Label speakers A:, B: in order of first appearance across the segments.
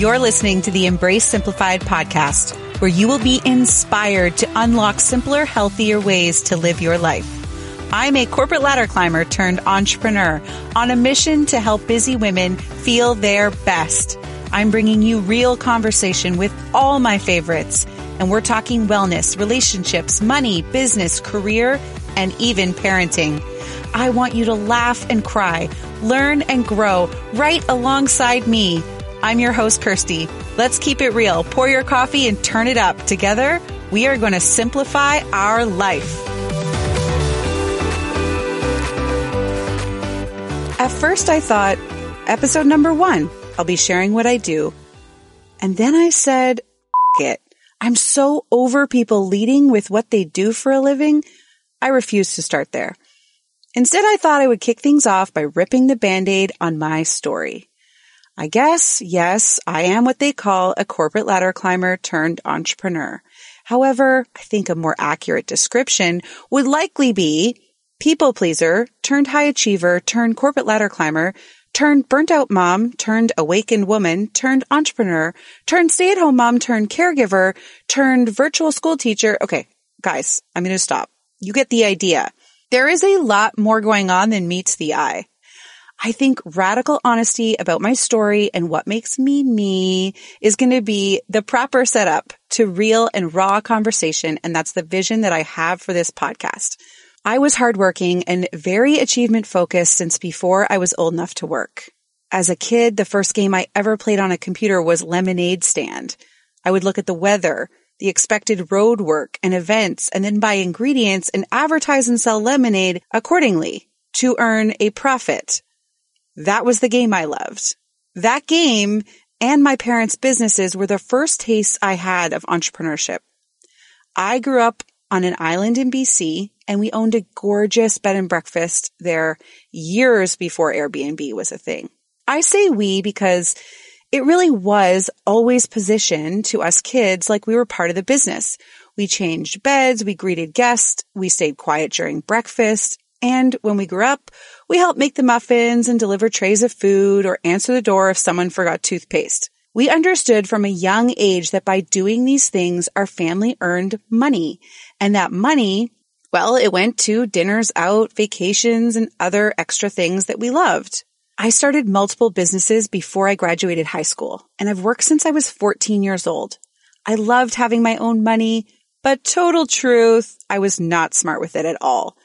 A: You're listening to the Embrace Simplified podcast, where you will be inspired to unlock simpler, healthier ways to live your life. I'm a corporate ladder climber turned entrepreneur on a mission to help busy women feel their best. I'm bringing you real conversation with all my favorites, and we're talking wellness, relationships, money, business, career, and even parenting. I want you to laugh and cry, learn and grow right alongside me. I'm your host, Kirsty. Let's keep it real. Pour your coffee and turn it up. Together, we are going to simplify our life. At first, I thought, episode number one, I'll be sharing what I do. And then I said, it. I'm so over people leading with what they do for a living. I refuse to start there. Instead, I thought I would kick things off by ripping the band-aid on my story. I guess, yes, I am what they call a corporate ladder climber turned entrepreneur. However, I think a more accurate description would likely be people pleaser turned high achiever turned corporate ladder climber turned burnt out mom turned awakened woman turned entrepreneur turned stay at home mom turned caregiver turned virtual school teacher. Okay, guys, I'm going to stop. You get the idea. There is a lot more going on than meets the eye. I think radical honesty about my story and what makes me me is going to be the proper setup to real and raw conversation. And that's the vision that I have for this podcast. I was hardworking and very achievement focused since before I was old enough to work. As a kid, the first game I ever played on a computer was Lemonade Stand. I would look at the weather, the expected road work and events, and then buy ingredients and advertise and sell lemonade accordingly to earn a profit. That was the game I loved. That game and my parents' businesses were the first tastes I had of entrepreneurship. I grew up on an island in BC and we owned a gorgeous bed and breakfast there years before Airbnb was a thing. I say we because it really was always positioned to us kids like we were part of the business. We changed beds, we greeted guests, we stayed quiet during breakfast, and when we grew up, we helped make the muffins and deliver trays of food or answer the door if someone forgot toothpaste. We understood from a young age that by doing these things, our family earned money and that money, well, it went to dinners out, vacations, and other extra things that we loved. I started multiple businesses before I graduated high school and I've worked since I was 14 years old. I loved having my own money, but total truth, I was not smart with it at all.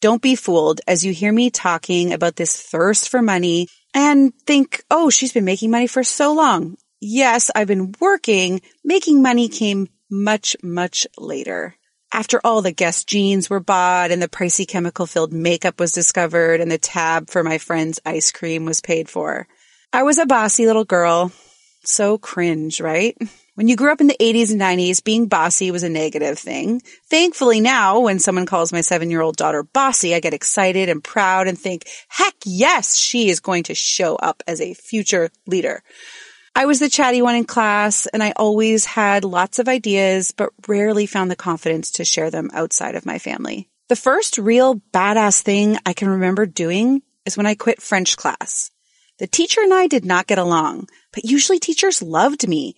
A: Don't be fooled as you hear me talking about this thirst for money and think, oh, she's been making money for so long. Yes, I've been working. Making money came much, much later. After all the Guess jeans were bought and the pricey chemical filled makeup was discovered and the tab for my friend's ice cream was paid for. I was a bossy little girl. So cringe, right? When you grew up in the 80s and 90s, being bossy was a negative thing. Thankfully now, when someone calls my seven year old daughter bossy, I get excited and proud and think, heck yes, she is going to show up as a future leader. I was the chatty one in class and I always had lots of ideas, but rarely found the confidence to share them outside of my family. The first real badass thing I can remember doing is when I quit French class. The teacher and I did not get along, but usually teachers loved me.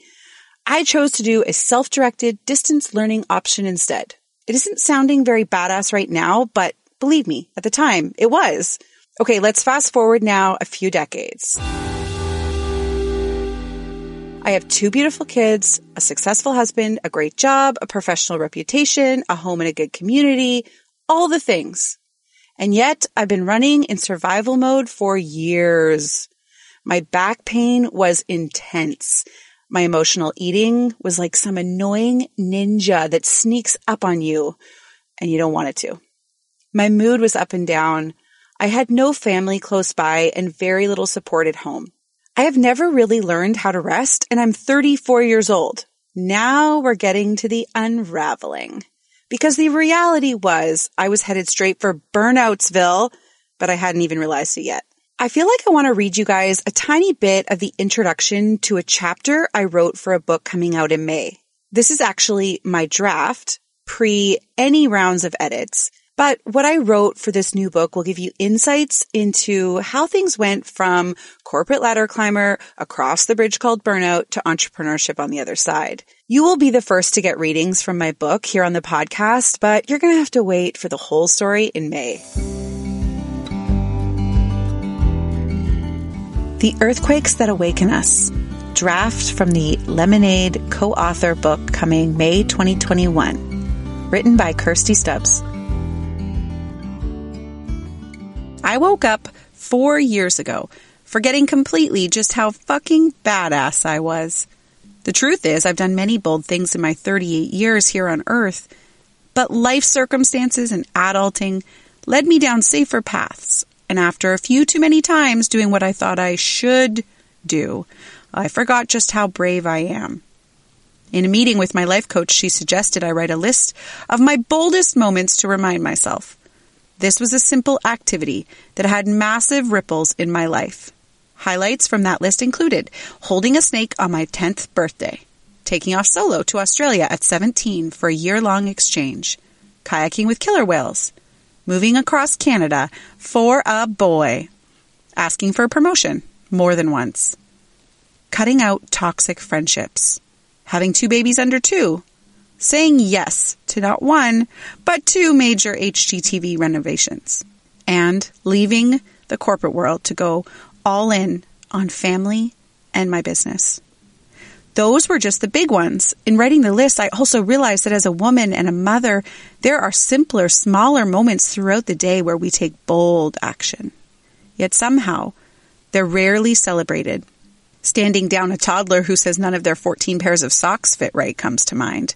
A: I chose to do a self-directed distance learning option instead. It isn't sounding very badass right now, but believe me, at the time, it was. Okay, let's fast forward now a few decades. I have two beautiful kids, a successful husband, a great job, a professional reputation, a home in a good community, all the things. And yet I've been running in survival mode for years. My back pain was intense. My emotional eating was like some annoying ninja that sneaks up on you and you don't want it to. My mood was up and down. I had no family close by and very little support at home. I have never really learned how to rest and I'm 34 years old. Now we're getting to the unraveling because the reality was I was headed straight for Burnoutsville, but I hadn't even realized it yet. I feel like I want to read you guys a tiny bit of the introduction to a chapter I wrote for a book coming out in May. This is actually my draft pre any rounds of edits, But what I wrote for this new book will give you insights into how things went from corporate ladder climber across the bridge called burnout to entrepreneurship on the other side. You will be the first to get readings from my book here on the podcast, but you're going to have to wait for the whole story in May. The Earthquakes That Awaken Us. Draft from the Lemonade co-author book coming May 2021. Written by Kirsty Stubbs. I woke up four years ago, forgetting completely just how fucking badass I was. The truth is, I've done many bold things in my 38 years here on Earth, but life circumstances and adulting led me down safer paths. And after a few too many times doing what I thought I should do, I forgot just how brave I am. In a meeting with my life coach, she suggested I write a list of my boldest moments to remind myself. This was a simple activity that had massive ripples in my life. Highlights from that list included holding a snake on my 10th birthday, taking off solo to Australia at 17 for a year long exchange, kayaking with killer whales, moving across Canada for a boy, asking for a promotion more than once, cutting out toxic friendships, having two babies under two, saying yes to not one, but two major HGTV renovations, and leaving the corporate world to go all in on family and my business. Those were just the big ones. In writing the list, I also realized that as a woman and a mother, there are simpler, smaller moments throughout the day where we take bold action. Yet somehow, they're rarely celebrated. Standing down a toddler who says none of their 14 pairs of socks fit right comes to mind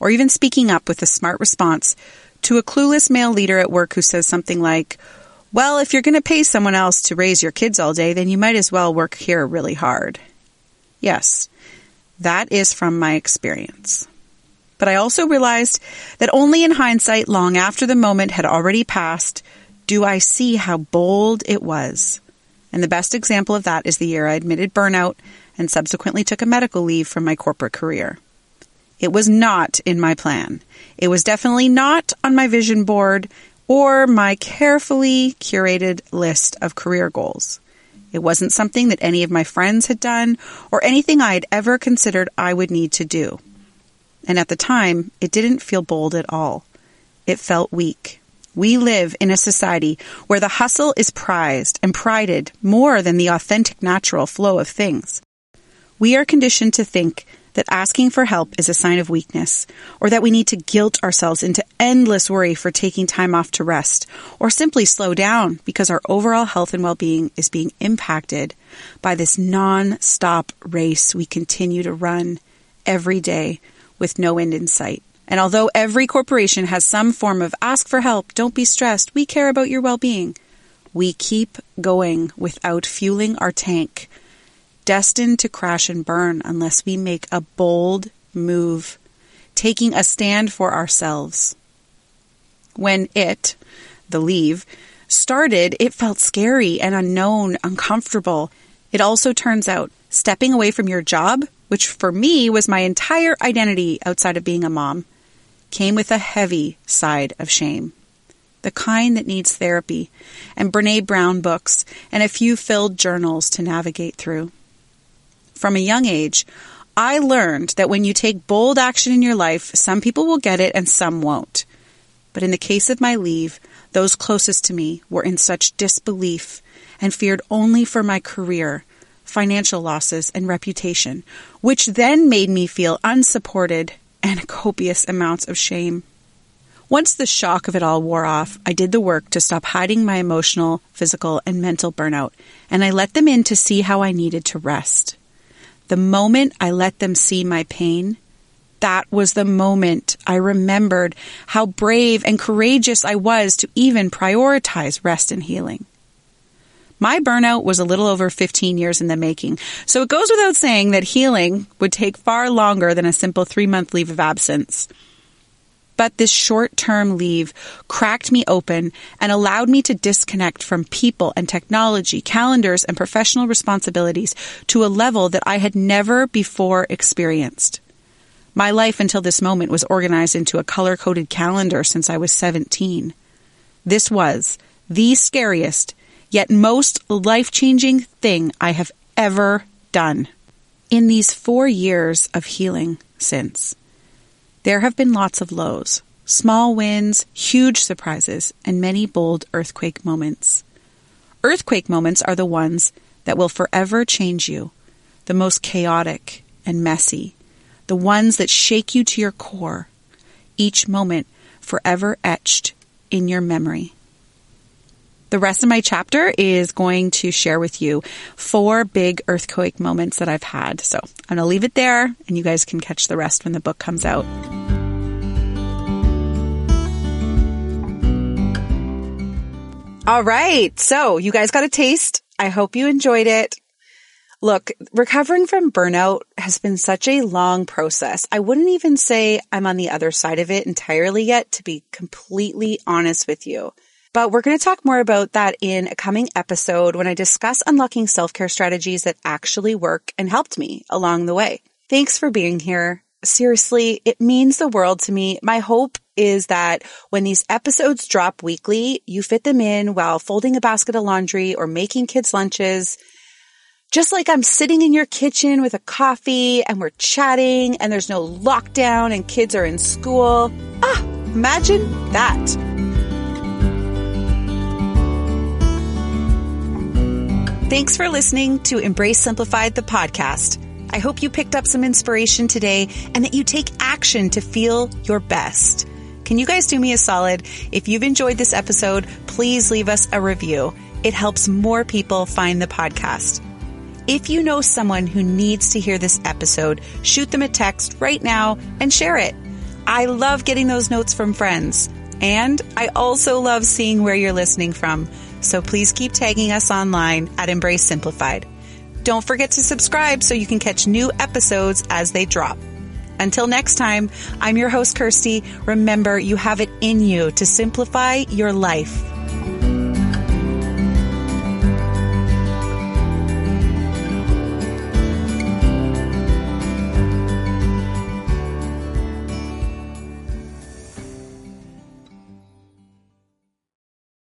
A: or even speaking up with a smart response to a clueless male leader at work who says something like, well, if you're going to pay someone else to raise your kids all day, then you might as well work here really hard. Yes, that is from my experience. But I also realized that only in hindsight, long after the moment had already passed, do I see how bold it was. And the best example of that is the year I admitted burnout and subsequently took a medical leave from my corporate career. It was not in my plan. It was definitely not on my vision board or my carefully curated list of career goals. It wasn't something that any of my friends had done or anything I had ever considered I would need to do. And at the time, it didn't feel bold at all. It felt weak. We live in a society where the hustle is prized and prided more than the authentic natural flow of things. We are conditioned to think that asking for help is a sign of weakness, or that we need to guilt ourselves into endless worry for taking time off to rest, or simply slow down because our overall health and well-being is being impacted by this non-stop race we continue to run every day with no end in sight. And although every corporation has some form of ask for help, don't be stressed, we care about your well-being, we keep going without fueling our tank destined to crash and burn unless we make a bold move, taking a stand for ourselves. When it, the leave, started, it felt scary and unknown, uncomfortable. It also turns out stepping away from your job, which for me was my entire identity outside of being a mom, came with a heavy side of shame. The kind that needs therapy and Brene Brown books and a few filled journals to navigate through from a young age, I learned that when you take bold action in your life, some people will get it and some won't. But in the case of my leave, those closest to me were in such disbelief and feared only for my career, financial losses, and reputation, which then made me feel unsupported and copious amounts of shame. Once the shock of it all wore off, I did the work to stop hiding my emotional, physical, and mental burnout, and I let them in to see how I needed to rest. The moment I let them see my pain, that was the moment I remembered how brave and courageous I was to even prioritize rest and healing. My burnout was a little over 15 years in the making, so it goes without saying that healing would take far longer than a simple three month leave of absence. But this short term leave cracked me open and allowed me to disconnect from people and technology, calendars, and professional responsibilities to a level that I had never before experienced. My life until this moment was organized into a color coded calendar since I was 17. This was the scariest, yet most life changing thing I have ever done. In these four years of healing since, there have been lots of lows, small wins, huge surprises, and many bold earthquake moments. Earthquake moments are the ones that will forever change you, the most chaotic and messy, the ones that shake you to your core, each moment forever etched in your memory. The rest of my chapter is going to share with you four big earthquake moments that I've had. So I'm going to leave it there and you guys can catch the rest when the book comes out. All right. So you guys got a taste. I hope you enjoyed it. Look, recovering from burnout has been such a long process. I wouldn't even say I'm on the other side of it entirely yet, to be completely honest with you. But we're going to talk more about that in a coming episode when I discuss unlocking self-care strategies that actually work and helped me along the way. Thanks for being here. Seriously, it means the world to me. My hope is that when these episodes drop weekly, you fit them in while folding a basket of laundry or making kids lunches. Just like I'm sitting in your kitchen with a coffee and we're chatting and there's no lockdown and kids are in school. Ah, imagine that. Thanks for listening to Embrace Simplified, the podcast. I hope you picked up some inspiration today and that you take action to feel your best. Can you guys do me a solid? If you've enjoyed this episode, please leave us a review. It helps more people find the podcast. If you know someone who needs to hear this episode, shoot them a text right now and share it. I love getting those notes from friends. And I also love seeing where you're listening from. So please keep tagging us online at Embrace Simplified. Don't forget to subscribe so you can catch new episodes as they drop. Until next time, I'm your host, Kirsty. Remember, you have it in you to simplify your life.